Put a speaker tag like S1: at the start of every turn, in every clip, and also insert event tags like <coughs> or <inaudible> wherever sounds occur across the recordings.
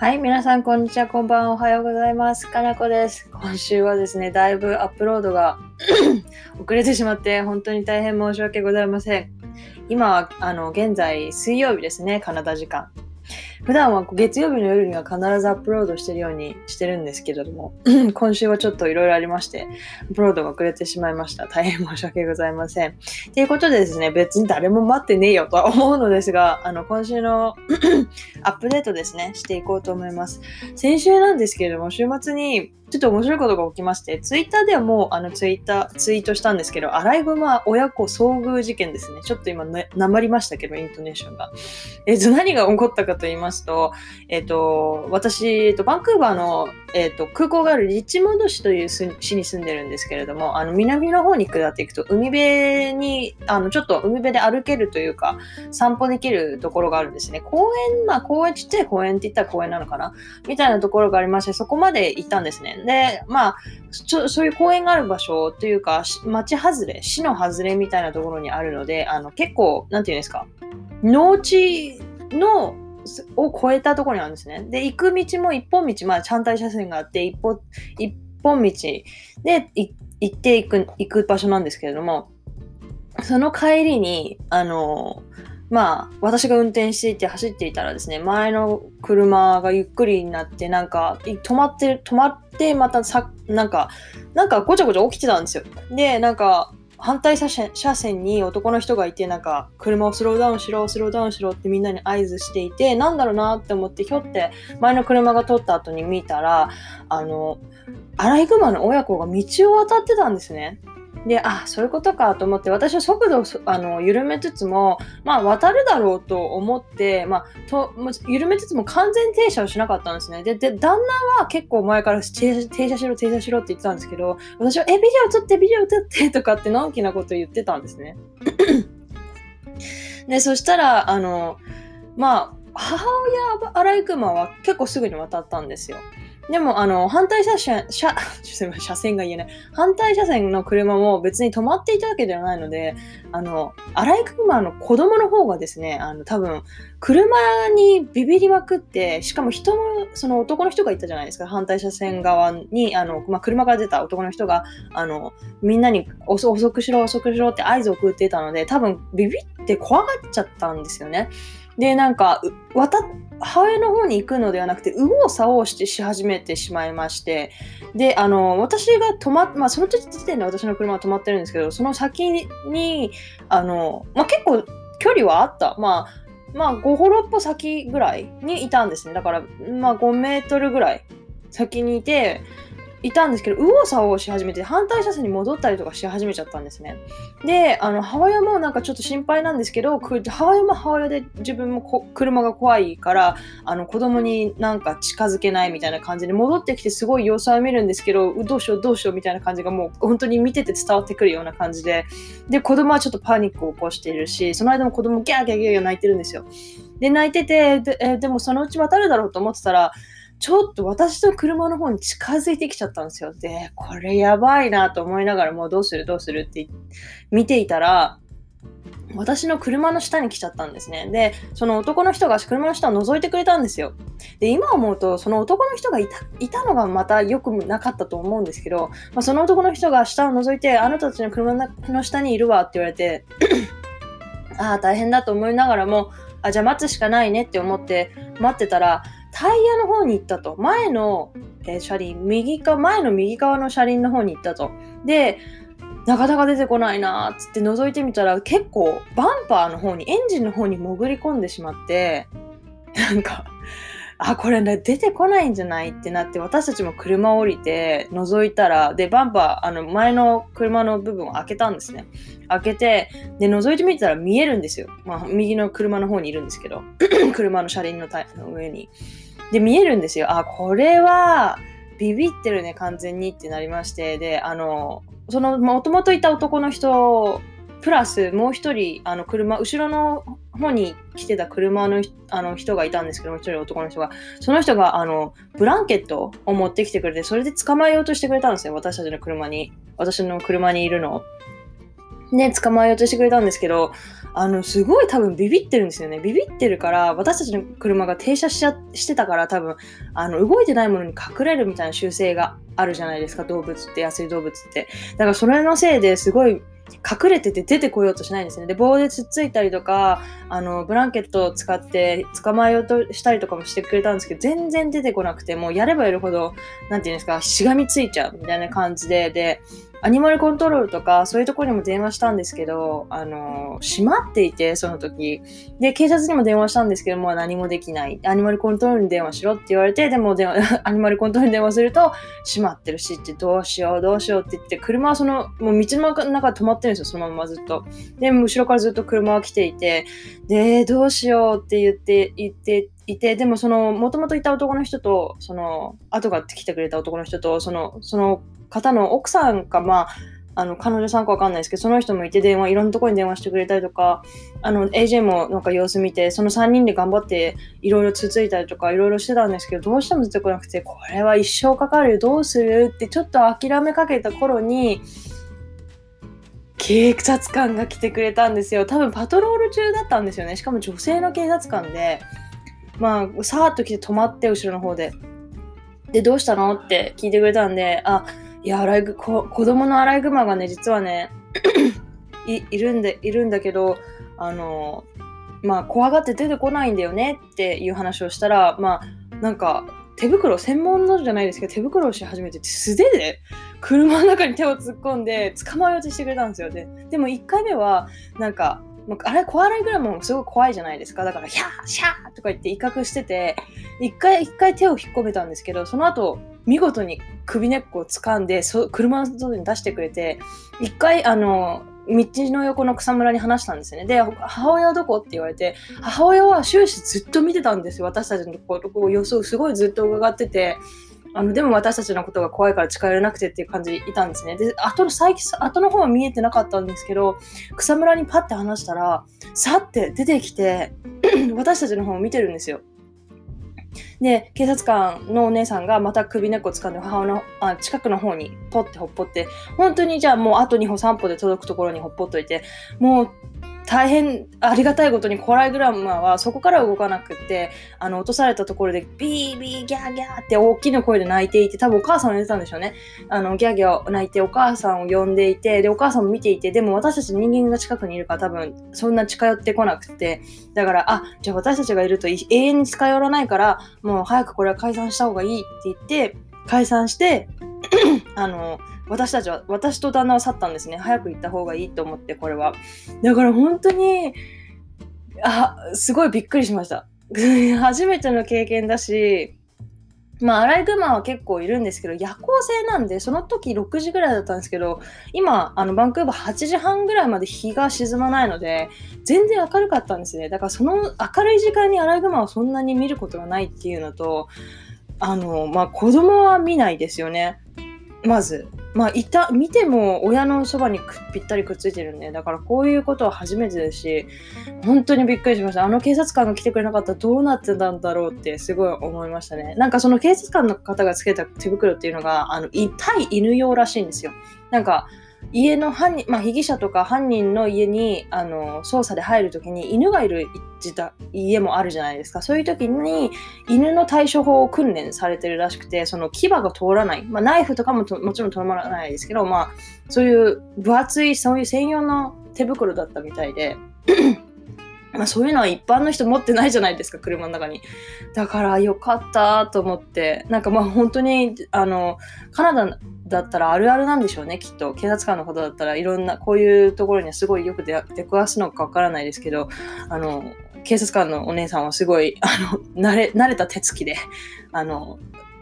S1: はい、皆さん、こんにちは、こんばんは、おはようございます。かなこです。今週はですね、だいぶアップロードが <clears throat> 遅れてしまって、本当に大変申し訳ございません。今は、あの、現在、水曜日ですね、カナダ時間。普段は月曜日の夜には必ずアップロードしてるようにしてるんですけれども、<laughs> 今週はちょっといろいろありまして、アップロードが遅れてしまいました。大変申し訳ございません。ということでですね、別に誰も待ってねえよとは思うのですが、あの、今週の <coughs> アップデートですね、していこうと思います。先週なんですけれども、週末にちょっと面白いことが起きまして、ツイッターではもうあのツイッター、ツイートしたんですけど、アライグマ親子遭遇事件ですね。ちょっと今、ね、なまりましたけど、イントネーションが。えっ、と、何が起こったかと言いますと、えっ、と、私、えっ、と、バンクーバーの、えっ、と、空港があるリッチモンド市という市に住んでるんですけれども、あの、南の方に下っていくと、海辺に、あの、ちょっと海辺で歩けるというか、散歩できるところがあるんですね。公園、まあ、公園ちっちゃい公園って言ったら公園なのかな？みたいなところがありまして、そこまで行ったんですね。で、まあ、そういう公園がある場所というか、町外れ、市の外れみたいなところにあるので、あの結構、なんていうんですか、農地のを越えたところにあるんですね。で、行く道も一本道、まあ、反対車線があって、一本一本道で行っていく行く場所なんですけれども、その帰りに、あの、まあ、私が運転していて走っていたらですね、前の車がゆっくりになって、なんか、止まって、止まって、またさ、なんか、なんかごちゃごちゃ起きてたんですよ。で、なんか、反対車線車線に男の人がいて、なんか、車をスローダウンしろ、スローダウンしろってみんなに合図していて、なんだろうなって思って、ひょって前の車が通った後に見たら、あの、アライグマの親子が道を渡ってたんですね。で、あ、そういうことかと思って、私は速度をあの緩めつつも、まあ、渡るだろうと思って、まあ、と緩めつつも完全停車をしなかったんですね。で、で旦那は結構前から停車しろ、停車しろって言ってたんですけど、私は、え、ビデオ撮って、ビデオ撮ってとかってのんきなこと言ってたんですね。<clears throat> で、そしたら、あの、まあ、母親アライグマは結構すぐに渡ったんですよ。でも、あの、反対車線、車、車線が言えない。反対車線の車も別に止まっていたわけではないので、あの、アライグマの子供の方がですね、あの、多分、車にビビりまくって、しかも人も、その男の人がいたじゃないですか、反対車線側に、あの、まあ、車から出た男の人が、あの、みんなに遅くしろ、遅くしろって合図を送っていたので、多分、ビビって怖がっちゃったんですよね。で、なんか、渡母親の方に行くのではなくて、右往左往してし始めてしまいまして、で、あの、私が止まっ、まあ、その時点で私の車は止まってるんですけど、その先に、あの、まあ、結構距離はあった。まあ、まあ、5歩6歩先ぐらいにいたんですね。だから、まあ、5メートルぐらい先にいて、いたんですけど、右往左往し始めて、反対車線に戻ったりとかし始めちゃったんですね。で、あの、母親もなんかちょっと心配なんですけど、母親も母親で自分も車が怖いから、あの、子供になんか近づけないみたいな感じで戻ってきてすごい様子は見るんですけど、どうしようどうしようみたいな感じがもう本当に見てて伝わってくるような感じで、で、子供はちょっとパニックを起こしているし、その間も子供ギャーギャーギャー泣いてるんですよ。で、泣いてて、ででもそのうち渡るだろうと思ってたら、ちょっと私の車の方に近づいてきちゃったんですよ。で、これやばいなと思いながらもうどうするどうするって見ていたら、私の車の下に来ちゃったんですね。で、その男の人が車の下を覗いてくれたんですよ。で、今思うと、その男の人がいたのがまた良くなかったと思うんですけど、まあ、その男の人が下を覗いて、あなたたちの車の下にいるわって言われて、<clears throat> ああ、大変だと思いながらも、あ、じゃあ待つしかないねって思って待ってたら、タイヤの方に行ったと。前の、えー、車輪、右か、前の右側の車輪の方に行ったと。で、なかなか出てこないなーっつって覗いてみたら結構バンパーの方に、エンジンの方に潜り込んでしまって、なんか、あ、これ、ね、出てこないんじゃない？ってなって、私たちも車を降りて覗いたら、で、バンパー、あの、前の車の部分を開けたんですね。開けて、で、覗いてみたら見えるんですよ。まあ、右の車の方にいるんですけど、<clears throat> 車の車輪の上に。で、見えるんですよ。あ、これは、ビビってるね、完全にってなりまして、で、あの、その、もともといた男の人、プラスもう一人、あの、車、後ろの方に来てた車のあの人がいたんですけども、一人男の人が、その人が、あの、ブランケットを持ってきてくれて、それで捕まえようとしてくれたんですよ、私たちの車に。私の車にいるのを。ね、捕まえようとしてくれたんですけど、あの、すごい多分ビビってるんですよね。ビビってるから、私たちの車が停車しちゃしてたから多分、あの、動いてないものに隠れるみたいな習性があるじゃないですか、動物って、野生動物って。だからそれのせいですごい隠れてて出てこようとしないんですね。で、棒でつっついたりとか、あの、ブランケットを使って捕まえようとしたりとかもしてくれたんですけど、全然出てこなくて、もうやればやるほど、なんていうんですか、しがみついちゃうみたいな感じで、で、アニマルコントロールとか、そういうところにも電話したんですけど、あの、閉まっていて、その時。で、警察にも電話したんですけどもう、何もできない。アニマルコントロールに電話しろって言われて、でも電話、アニマルコントロールに電話すると、閉まってるしって、どうしよう、どうしようって言って、車はその、もう道の中で止まっってるんですよ、そのままずっと。で、後ろからずっと車は来ていて、で、どうしようって言って、言って、いて、でもその、もともといた男の人と、その、後が来てくれた男の人と、その、その方の奥さんか、まあ、あの、彼女さんかわかんないですけど、その人もいて電話、いろんなところに電話してくれたりとか、あの、AJ もなんか様子見て、その3人で頑張っていろいろつついたりとか、いろいろしてたんですけど、どうしても出てこなくて、これは一生かかるよ、どうするってちょっと諦めかけた頃に、警察官が来てくれたんですよ。多分パトロール中だったんですよね。しかも女性の警察官で、まあ、さーっと来て止まって、後ろの方で。で、どうしたのって聞いてくれたんで、あ、いや、アライグ、子供のアライグマがね、実はねい、るんで、いるんだけど、あの、まあ、怖がって出てこないんだよねっていう話をしたら、まあ、なんか、手袋、専門のじゃないですけど、手袋をし始めて、素手で車の中に手を突っ込んで捕まえようとしてくれたんですよ。で、でも1回目は、なんか、あれ、怖いぐらいもすごい怖いじゃないですか。だから、ヒャーシャーとか言って威嚇してて、一回、一回手を引っ込めたんですけど、その後、見事に首根っこを掴んで、そ車の外に出してくれて、一回、あの、道の横の草むらに話したんですよね。で、母親はどこって言われて、母親は終始ずっと見てたんですよ。私たちのところ、予想すごいずっと伺ってて、あの、でも私たちのことが怖いから近寄れなくてっていう感じでいたんですね。で、後の最近、後の方は見えてなかったんですけど、草むらにパッて話したら、さって出てきて、<clears throat> 私たちの方を見てるんですよ。で、警察官のお姉さんがまた首根っこ掴んで母のあ近くの方にポッてほっぽって、本当にじゃあもうあと2歩3歩で届くところにほっぽっといて、もう大変ありがたいことにコライグラマはそこから動かなくってあの落とされたところでビービーギャーギャーって大きな声で泣いていて多分お母さんを寝てたんでしょうね。あのギャーギャー泣いてお母さんを呼んでいてでお母さんも見ていてでも私たち人間が近くにいるから多分そんな近寄ってこなくて。だからあじゃあ私たちがいると永遠に近寄らないからもう早くこれは解散した方がいいって言って解散して <clears throat> あの私たちは、私と旦那は去ったんですね。早く行った方がいいと思って、これは。だから本当に、あ、すごいびっくりしました。<laughs> 初めての経験だし、まあ、アライグマは結構いるんですけど、夜行性なんで、その時6時ぐらいだったんですけど、今、あの、バンクーバー8時半ぐらいまで日が沈まないので、全然明るかったんですね。だからその明るい時間にアライグマをそんなに見ることがないっていうのと、あの、まあ、子供は見ないですよね。まず。まあ、いた、見ても親のそばにぴったりくっついてるんで、だからこういうことは初めてですし、本当にびっくりしました。あの警察官が来てくれなかったらどうなってたんだろうってすごい思いましたね。なんかその警察官の方がつけた手袋っていうのが、あの、痛い犬用らしいんですよ。なんか、家の犯人、まあ、被疑者とか犯人の家にあの捜査で入るときに犬がいる家もあるじゃないですか。そういう時に犬の対処法を訓練されてるらしくて、その牙が通らない。まあ、ナイフとかももちろん通らないですけど、まあ、そういう分厚い、そういう専用の手袋だったみたいで。まあ、そういうのは一般の人持ってないじゃないですか、車の中に。だからよかったと思って、なんかまあ本当に、あの、カナダだったらあるあるなんでしょうね、きっと。警察官の方だったらいろんな、こういうところにはすごいよく出出くわすのかわからないですけど、あの、警察官のお姉さんはすごい、あの、慣れ、慣れた手つきで、あの、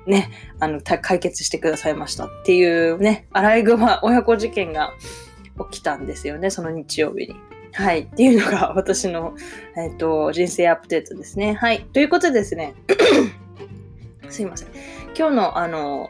S1: ね、あの、解決してくださいましたっていうね、アライグマ親子事件が起きたんですよね、その日曜日に。はい。っていうのが <laughs> 私の、えっ、ー、と、人生アップデートですね。はい。ということでですね。<coughs> すいません。今日の、あの、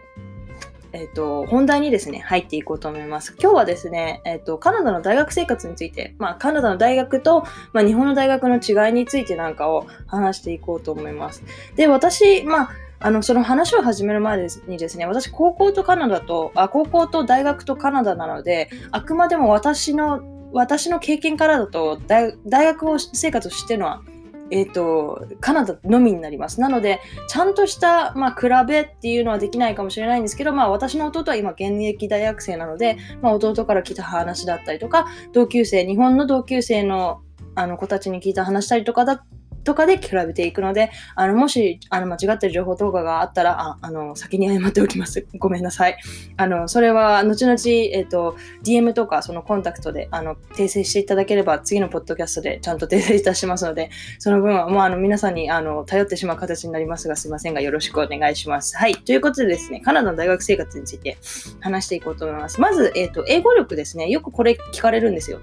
S1: えっ、ー、と、本題にですね、入っていこうと思います。今日はですね、えっ、ー、と、カナダの大学生活について、まあ、カナダの大学と、まあ、日本の大学の違いについてなんかを話していこうと思います。で、私、まあ、あの、その話を始める前にですね、私、高校とカナダと、あ、高校と大学とカナダなので、あくまでも私の私の経験からだと大学生活をしてのはえーと、カナダのみになります。なので、ちゃんとした、まあ、比べっていうのはできないかもしれないんですけど、まあ、私の弟は今、現役大学生なので、まあ、弟から来た話だったりとか、同級生、日本の同級生のあの子たちに聞いた話したりとかだとかで比べていくので、あのもしあの間違ってる情報とかがあったら、ああの先に謝っておきます。<laughs> ごめんなさい。あのそれは後々、えっ、ー、と DM とかそのコンタクトであの訂正していただければ次のポッドキャストでちゃんと訂正いたしますので、その分はもうあの皆さんにあの頼ってしまう形になりますが、すいませんがよろしくお願いします。はい。ということでですね、カナダの大学生活について話していこうと思います。まず、えっ、ー、と英語力ですね。よくこれ聞かれるんですよ。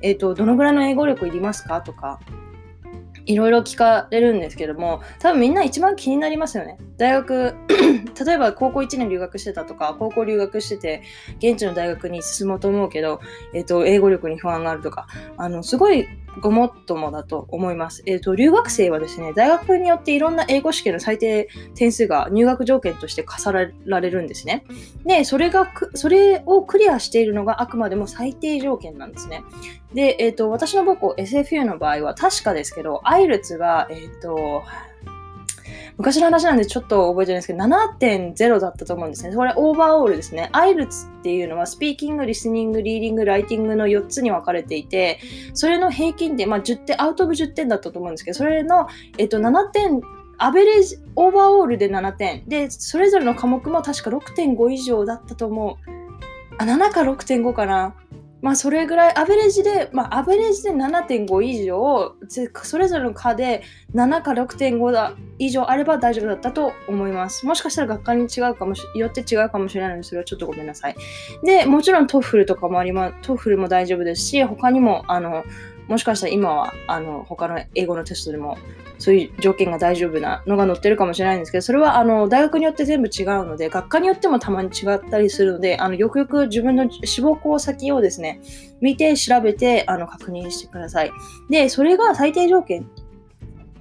S1: えっ、ー、と、どのぐらいの英語力いりますか？とか、いろいろ聞かれるんですけども、多分みんな一番気になりますよね。大学、<clears throat> 例えば高校1年留学してたとか、高校留学してて、現地の大学に進もうと思うけど、えっ、と、英語力に不安があるとか、あの、すごいごもっともだと思います。えっ、ー、と、留学生はですね、大学によっていろんな英語試験の最低点数が入学条件として課さられるんですね。で、それが、それをクリアしているのがあくまでも最低条件なんですね。で、えっ、ー、と、私の母校 SFU の場合は確かですけど、アイルツが、えっ、ー、と、昔の話なんでちょっと覚えてないんですけど、7.0だったと思うんですね。これオーバーオールですね。アイルツっていうのはスピーキング、リスニング、リーディング、ライティングの4つに分かれていて、それの平均点、まあ10点、アウトオブ10点だったと思うんですけど、それの、えっと、7点、アベレージ、オーバーオールで7点。で、それぞれの科目も確か6.5以上だったと思う。あ、7か6.5かな。まあそれぐらいアベレージで、まあアベレージで7.5以上、それぞれの科で7か6.5だ以上あれば大丈夫だったと思います。もしかしたら学科に違うかもし、よって違うかもしれないので、それはちょっとごめんなさい。で、もちろん TOEFLとかもあります、 TOEFLも大丈夫ですし、他にも、あの、もしかしたら今は、あの、他の英語のテストでもそういう条件が大丈夫なのが載ってるかもしれないんですけど、それはあの大学によって全部違うので、学科によってもたまに違ったりするので、あのよくよく自分の志望校先をですね、見て調べてあの確認してください。で、それが最低条件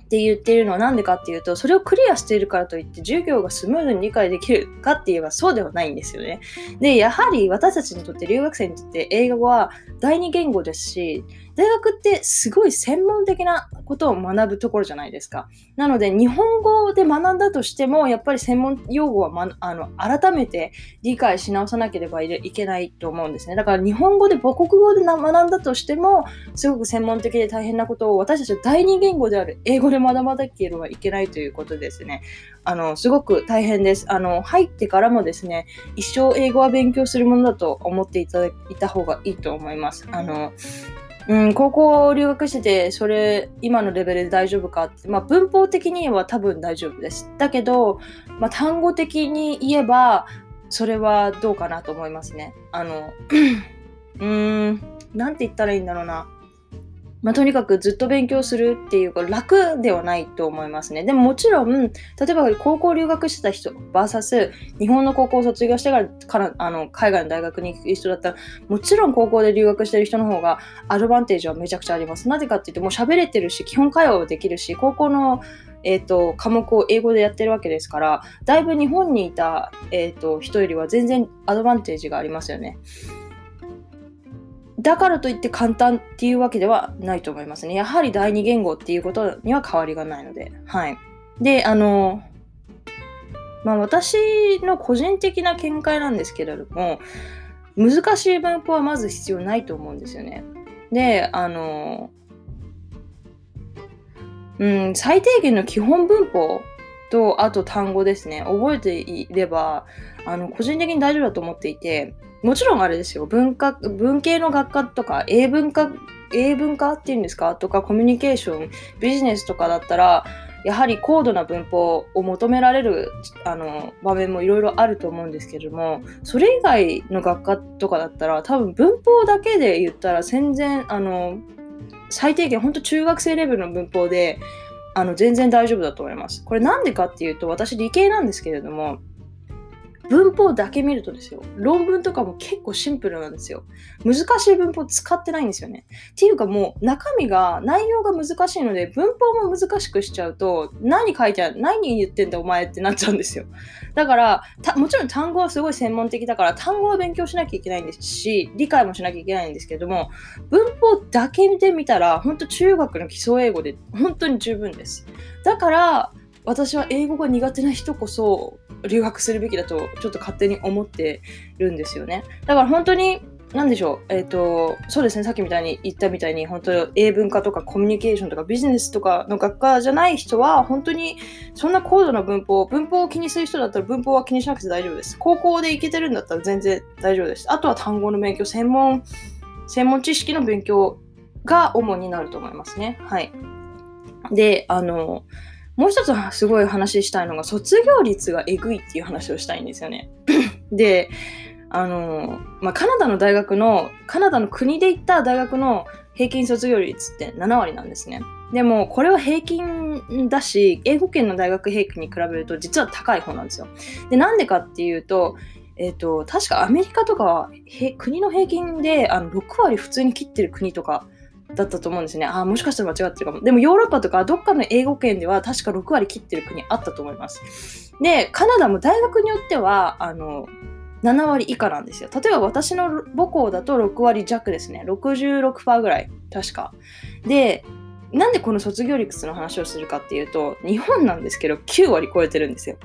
S1: って言ってるのは何でかっていうと、それをクリアしているからといって授業がスムーズに理解できるかって言えばそうではないんですよね。で、やはり私たちにとって留学生にとって英語は第二言語ですし、大学ってすごい専門的なことを学ぶところじゃないですか。なので、日本語で学んだとしても、やっぱり専門用語は、ま、あの改めて理解し直さなければいけないと思うんですね。だから、日本語で母国語で学んだとしても、すごく専門的で大変なことを私たちは第二言語である英語で学ばなければいけないということですね。あの、すごく大変です。あの、入ってからもですね、一生英語は勉強するものだと思っていただいた方がいいと思います。あの、うん、高校留学してて、それ、今のレベルで大丈夫かって、まあ、文法的には多分大丈夫です。だけど、まあ、単語的に言えば、それはどうかなと思いますね。あの、<clears throat> うーん、なんて言ったらいいんだろうな。まあ、とにかくずっと勉強するっていうか楽ではないと思いますね。でももちろん、例えば高校留学してた人 VS 日本の高校を卒業してからからあの海外の大学に行く人だったら、もちろん高校で留学してる人の方がアドバンテージはめちゃくちゃあります。なぜかって言ってもう喋れてるし、基本会話はできるし、高校のえーと、科目を英語でやってるわけですからだいぶ日本にいた、えーと人よりは全然アドバンテージがありますよね。だからといって簡単っていうわけではないと思いますね。やはり第二言語っていうことには変わりがないので。はい。で、あの、まあ私の個人的な見解なんですけれども、難しい文法はまず必要ないと思うんですよね。で、あの、うん、最低限の基本文法と、あと単語ですね。覚えていれば、あの、個人的に大丈夫だと思っていて、もちろんあれですよ、文化、文系の学科とか、英文化、英文化っていうんですか？とか、コミュニケーション、ビジネスとかだったら、やはり高度な文法を求められるあの場面もいろいろあると思うんですけれども、それ以外の学科とかだったら、多分文法だけで言ったら全然、あの、最低限、本当中学生レベルの文法で、あの、全然大丈夫だと思います。これなんでかっていうと、私理系なんですけれども、文法だけ見るとですよ、論文とかも結構シンプルなんですよ。難しい文法使ってないんですよね。っていうかもう中身が、内容が難しいので、文法も難しくしちゃうと、何書いてある、何言ってんだお前ってなっちゃうんですよ。だからもちろん単語はすごい専門的だから、単語は勉強しなきゃいけないんですし、理解もしなきゃいけないんですけども、文法だけで見たら、本当中学の基礎英語で本当に十分です。だから、私は英語が苦手な人こそ留学するべきだとちょっと勝手に思ってるんですよね。だから本当に何でしょう、えっ、ー、と、そうですね、さっきみたいに言ったみたいに、本当英文化とかコミュニケーションとかビジネスとかの学科じゃない人は、本当にそんな高度な文法、文法を気にする人だったら文法は気にしなくて大丈夫です。高校でいけてるんだったら全然大丈夫です。あとは単語の勉強、専門、専門知識の勉強が主になると思いますね。はい。で、あの、もう一つすごい話したいのが、卒業率がえぐいっていう話をしたいんですよね。<laughs> で、あの、まあ、カナダの大学の、カナダの国で行った大学の平均卒業率って7割なんですね。でも、これは平均だし、英語圏の大学平均に比べると実は高い方なんですよ。で、なんでかっていうと、えっ、ー、と、確かアメリカとかは国の平均であの6割普通に切ってる国とかだったと思うんですね。ああ、もしかしたら間違ってるかも。でもヨーロッパとかどっかの英語圏では確か6割切ってる国あったと思います。で、カナダも大学によっては、あの、7割以下なんですよ。例えば私の母校だと6割弱ですね。66%ぐらい、確か。で、なんでこの卒業率の話をするかっていうと、日本なんですけど9割超えてるんですよ。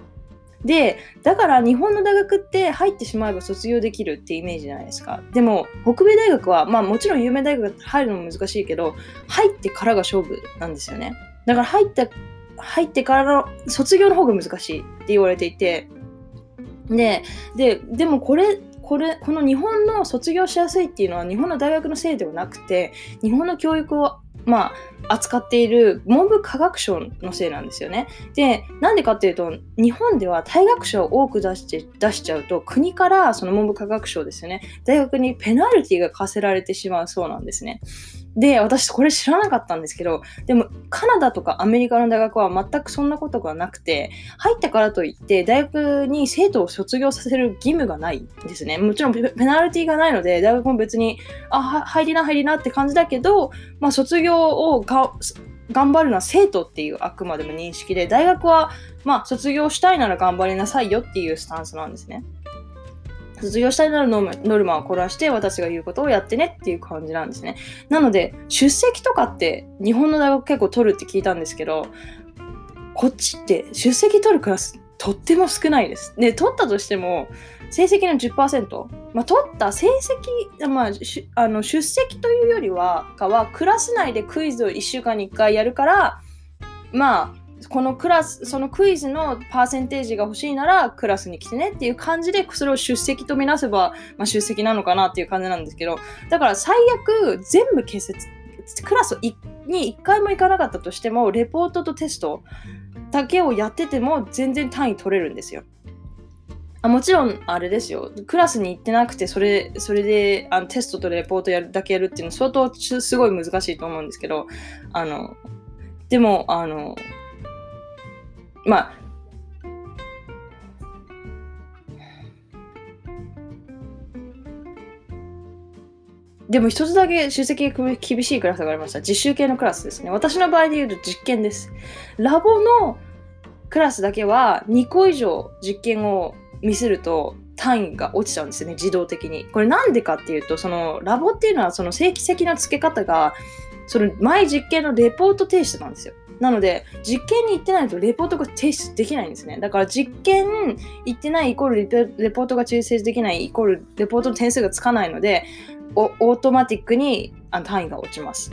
S1: で、だから日本の大学って入ってしまえば卒業できるってイメージじゃないですか。でも、北米大学は、まあもちろん有名大学入るのも難しいけど、入ってからが勝負なんですよね。だから入った、入ってからの卒業の方が難しいって言われていて、で、で、でもこれ、これ、この日本の卒業しやすいっていうのは日本の大学のせいではなくて、日本の教育をまあ、扱っている文部科学省のせいなんですよね。で、なんでかっていうと、日本では退学者を多く出して出しちゃうと、国からその文部科学省ですよね、大学にペナルティが課せられてしまうそうなんですね。で、私これ知らなかったんですけど、でもカナダとかアメリカの大学は全くそんなことがなくて、入ったからといって大学に生徒を卒業させる義務がないんですね。もちろんペナルティがないので、大学も別に、あ、入りな入りなって感じだけど、まあ卒業をが頑張るのは生徒っていうあくまでも認識で、大学はまあ卒業したいなら頑張りなさいよっていうスタンスなんですね。卒業したいならノルマをこらして私が言うことをやってねっていう感じなんですね。なので、出席とかって日本の大学結構取るって聞いたんですけど、こっちって出席取るクラスとっても少ないです。で、取ったとしても、成績の10%、まあ、取った成績、まあ、あの出席というよりはかは、クラス内でクイズを1週間に1回やるから、まあ、このクラス、そのクイズのパーセンテージが欲しいならクラスに来てねっていう感じで、それを出席とみなせば、まあ、出席なのかなっていう感じなんですけど、だから最悪全部欠席、クラスに1回も行かなかったとしても、レポートとテストだけをやってても全然単位取れるんですよ。あもちろん、あれですよ。クラスに行ってなくて、それ、それであのテストとレポートやるだけやるっていうのは相当すごい難しいと思うんですけど、あの、でも、あの、まあ、でも一つだけ出席が厳しいクラスがありました。実習系のクラスですね。私の場合で言うと実験です。ラボのクラスだけは2個以上実験を見せると単位が落ちちゃうんですよね、自動的に。これなんでかっていうと、そのラボっていうのはその正規的な付け方が、その前実験のレポート提出なんですよ。なので、実験に行ってないとレポートが提出できないんですね。だから実験行ってないイコールレポートが抽出できないイコールレポートの点数がつかないので、オートマティックにあの単位が落ちます。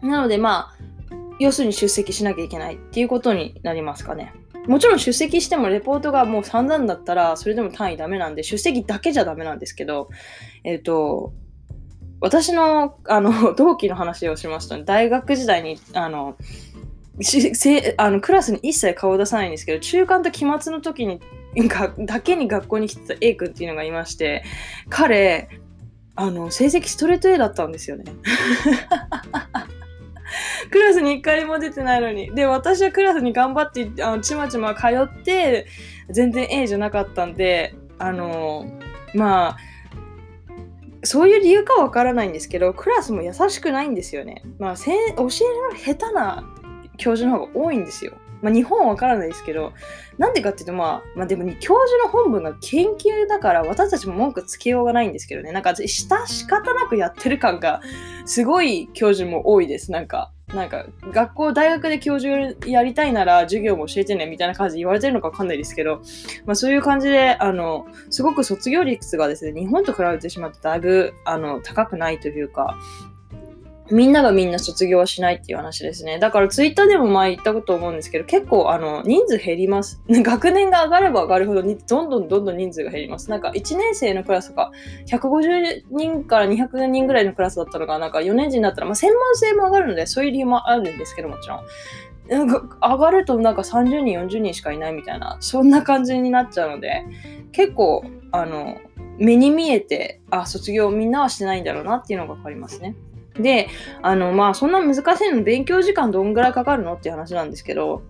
S1: なので、まあ、要するに出席しなきゃいけないっていうことになりますかね。もちろん出席してもレポートがもう散々だったらそれでも単位ダメなんで出席だけじゃダメなんですけど、えっ、ー、と、私のあの <laughs> 同期の話をしますと、大学時代にあのあのクラスに一切顔を出さないんですけど中間と期末の時にがだけに学校に来てた A 君っていうのがいまして彼あの成績ストレート A だったんですよね。<laughs> <laughs> クラスに一回も出てないのに。で、私はクラスに頑張って、あのちまちま通って、全然 A じゃなかったんで、あの、まあ、そういう理由かはわからないんですけど、クラスも優しくないんですよね。まあ、教えるの下手な教授の方が多いんですよ。まあ、日本はわからないですけど、なんでかっていうと、まあ、まあ、でも、教授の本文が研究だから、私たちも文句つけようがないんですけどね、なんか、した仕方なくやってる感が、すごい教授も多いです。なんか、なんか、学校、大学で教授やりたいなら、授業も教えてね、みたいな感じで言われてるのかわかんないですけど、まあ、そういう感じで、あの、すごく卒業率がですね、日本と比べてしまってだいぶ、あの、高くないというか、みんながみんな卒業はしないっていう話ですね。だからツイッターでも前言ったこと思うんですけど、結構あの人数減ります。<laughs> 学年が上がれば上がるほどにどんどんどんどん人数が減ります。なんか1年生のクラスが150人から200人ぐらいのクラスだったのが、なんか4年時になったら、まあ、専門性も上がるので、そういう理由もあるんですけどもちろん。なんか上がるとなんか30人、40人しかいないみたいな、そんな感じになっちゃうので、結構、あの、目に見えて、あ、卒業みんなはしてないんだろうなっていうのがわかりますね。で、あの、まあ、そんな難しいの、勉強時間どんぐらいかかるのっていう話なんですけど、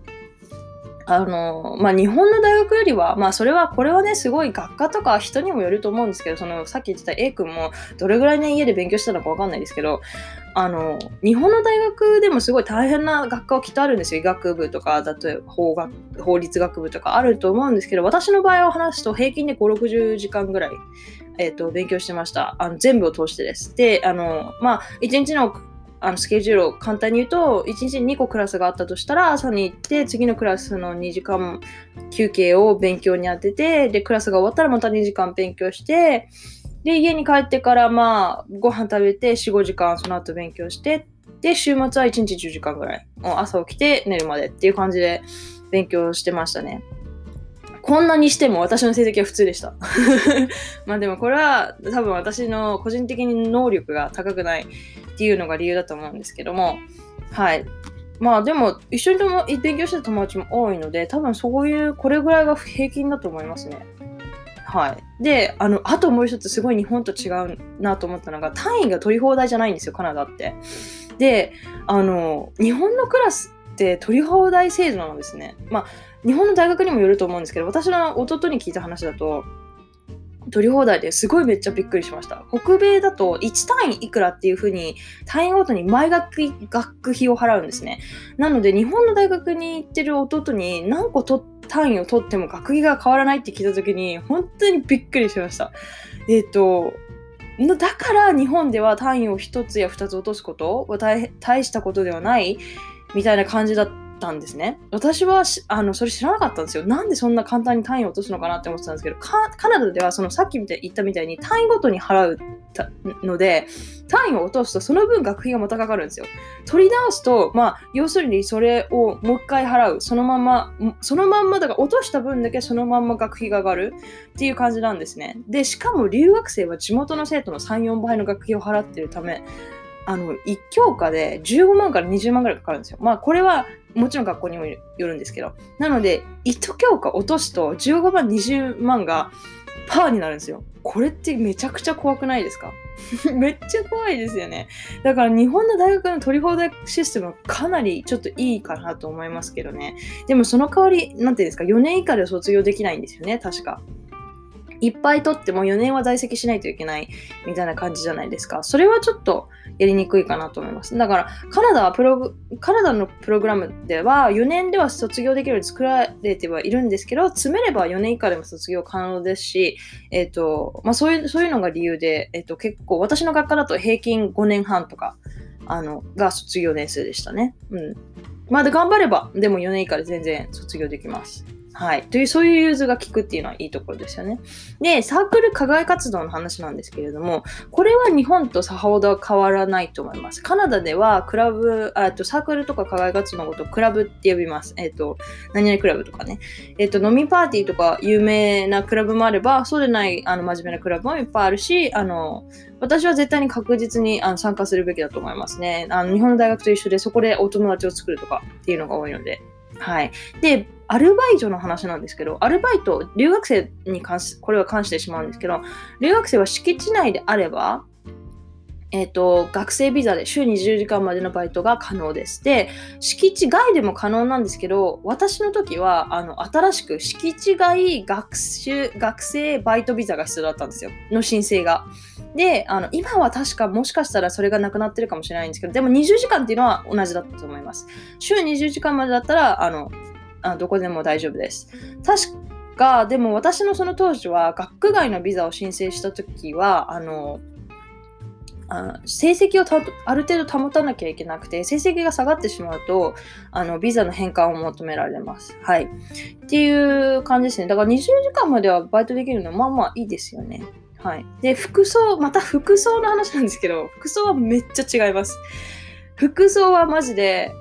S1: あの、まあ、日本の大学よりは、まあ、それは、これはね、すごい学科とか人にもよると思うんですけど、その、さっき言ってた A 君も、どれぐらいね、家で勉強したのかわかんないですけど、あの、日本の大学でもすごい大変な学科はきっとあるんですよ。医学部とか、だと法学、法律学部とかあると思うんですけど、私の場合を話すと平均で5、60時間ぐらい、えっ、と、勉強してました。あの、全部を通してです。で、あの、まあ、1日のあのスケジュールを簡単に言うと、1日に2個クラスがあったとしたら、朝に行って、次のクラスの2時間休憩を勉強に当てて、で、クラスが終わったらまた2時間勉強して、で、家に帰ってから、まあ、ご飯食べて、4、5時間その後勉強して、で、週末は1日10時間ぐらい。もう朝起きて寝るまでっていう感じで勉強してましたね。こんなにしても私の成績は普通でした。<laughs> まあでもこれは多分私の個人的に能力が高くないっていうのが理由だと思うんですけども、はい。まあでも一緒にとも勉強してた友達も多いので、多分そういう、これぐらいが平均だと思いますね。はい。で、あの、あともう一つすごい日本と違うなと思ったのが、単位が取り放題じゃないんですよ、カナダって。で、あの、日本のクラスって取り放題制度なんですね。まあ、日本の大学にもよると思うんですけど、私の弟に聞いた話だと、取り放題ですごいめっちゃびっくりしました。北米だと1単位いくらっていう風に単位ごとに毎学学費を払うんですね。なので日本の大学に行ってる弟に何個と単位を取っても学費が変わらないって聞いた時に本当にびっくりしました。えっ、と、だから日本では単位を1つや2つ落とすことは大大したことではないみたいな感じだったたんですね。私はあのそれ知らなかったんですよ。なんでそんな簡単に単位を落とすのかなって思ってたんですけど、カナダではそのさっき言ったみたいに単位ごとに払うので、単位を落とすとその分学費がまたかかるんですよ。取り直すと、まあ、要するにそれをもう一回払う。そのまま、そのまんまだから落とした分だけそのまんま学費が上がるっていう感じなんですね。で、しかも留学生は地元の生徒の3、4倍の学費を払ってるため、あの、1教科で15万から20万ぐらいかかるんですよ。まあ、これはもちろん学校にもよるんですけど。なので、1教科落とすと15万、20万がパーになるんですよ。これってめちゃくちゃ怖くないですか？<laughs> めっちゃ怖いですよね。だから日本の大学の取り放題システムはかなりちょっといいかなと思いますけどね。でもその代わり、なんていうんですか、4年以下で卒業できないんですよね、確か。いっぱい取っても4年は在籍しないといけないみたいな感じじゃないですか。それはちょっとやりにくいかなと思います。だからカナダはプロカナダのプログラムでは4年では卒業できるように作られてはいるんですけど、詰めれば4年以下でも卒業可能ですし、えっ、ー、と、まあそういう、そういうのが理由で、えっ、ー、と結構私の学科だと平均5年半とか、あの、が卒業年数でしたね。うん。まあ頑張れば、でも4年以下で全然卒業できます。はい。という、そういう融通が効くっていうのはいいところですよね。で、サークル課外活動の話なんですけれども、これは日本とさほど変わらないと思います。カナダでは、クラブ、あとサークルとか課外活動のことをクラブって呼びます。えっ、ー、と、何々クラブとかね。えっ、ー、と、飲みパーティーとか有名なクラブもあれば、そうでない、あの、真面目なクラブもいっぱいあるし、あの、私は絶対に確実にあの参加するべきだと思いますね。あの、日本の大学と一緒で、そこでお友達を作るとかっていうのが多いので。はい。で、アルバイトの話なんですけど、アルバイト、留学生に関し、これは関してしまうんですけど、留学生は敷地内であれば、えっ、と、学生ビザで週20時間までのバイトが可能です。で、敷地外でも可能なんですけど、私の時は、あの、新しく敷地外学習、学生バイトビザが必要だったんですよ。の申請が。で、あの、今は確かもしかしたらそれがなくなってるかもしれないんですけど、でも20時間っていうのは同じだったと思います。週20時間までだったら、あの、あどこでも大丈夫です。確か、でも私のその当時は、学区外のビザを申請した時は、あの、あ成績をある程度保たなきゃいけなくて、成績が下がってしまうと、あの、ビザの返還を求められます。はい。っていう感じですね。だから20時間まではバイトできるのまあまあいいですよね。はい。で、服装、また服装の話なんですけど、服装はめっちゃ違います。服装はマジで、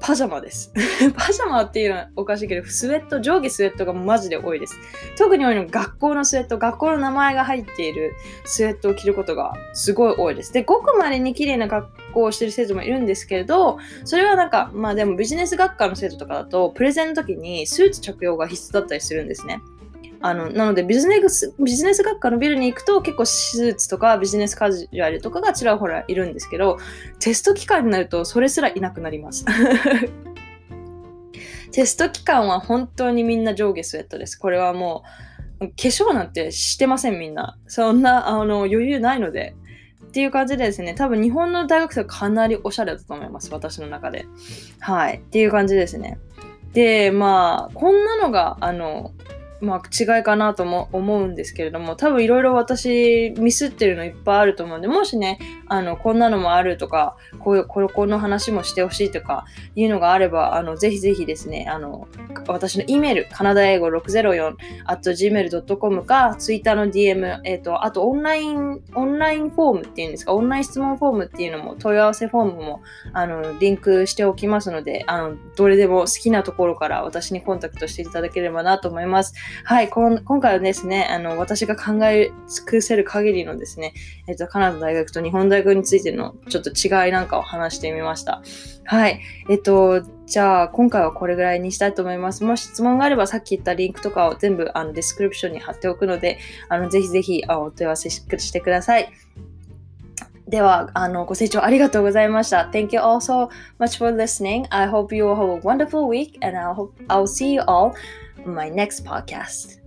S1: パジャマです。<laughs> パジャマっていうのはおかしいけど、スウェット、上下スウェットがマジで多いです。特に多いのが学校のスウェット、学校の名前が入っているスウェットを着ることがすごい多いです。で、ごくまでに綺麗な格好をしてる生徒もいるんですけれど、それはなんか、まあでもビジネス学科の生徒とかだと、プレゼンの時にスーツ着用が必須だったりするんですね。あの、なのでビジネス、ビジネス学科のビルに行くと結構スーツとかビジネスカジュアルとかがちらほらいるんですけど、テスト期間になるとそれすらいなくなります。<laughs> テスト期間は本当にみんな上下スウェットです。これはもう、化粧なんてしてませんみんな。そんなあの余裕ないので。っていう感じでですね、多分日本の大学生はかなりおしゃれだと思います。私の中で。はい。っていう感じですね。で、まあ、こんなのが、あの、まあ、違いかなとも思うんですけれども、多分いろいろ私ミスってるのいっぱいあると思うんで、もしね、あの、こんなのもあるとか、こういう、ここの話もしてほしいとかいうのがあれば、あの、ぜひぜひですね、あの、私の E メール、カナダ英語604 at gmail.com か、Twitter の DM、えっ、ー、と、あとオンライン、オンラインフォームっていうんですか、オンライン質問フォームっていうのも、問い合わせフォームも、あの、リンクしておきますので、あの、どれでも好きなところから私にコンタクトしていただければなと思います。はい、今回はですね、あの、私が考え尽くせる限りのですね、えっ、と、カナダ大学と日本大学についてのちょっと違いなんかを話してみました。はい。えっと、じゃあ、今回はこれぐらいにしたいと思います。もし質問があれば、さっき言ったリンクとかを全部、あの、ディスクリプションに貼っておくので、あの、ぜひぜひ、あお問い合わせしてください。では、あの、ご清聴ありがとうございました。Thank you all so much for listening. I hope you all have a wonderful week and I'll, hope, I'll see you all my next podcast.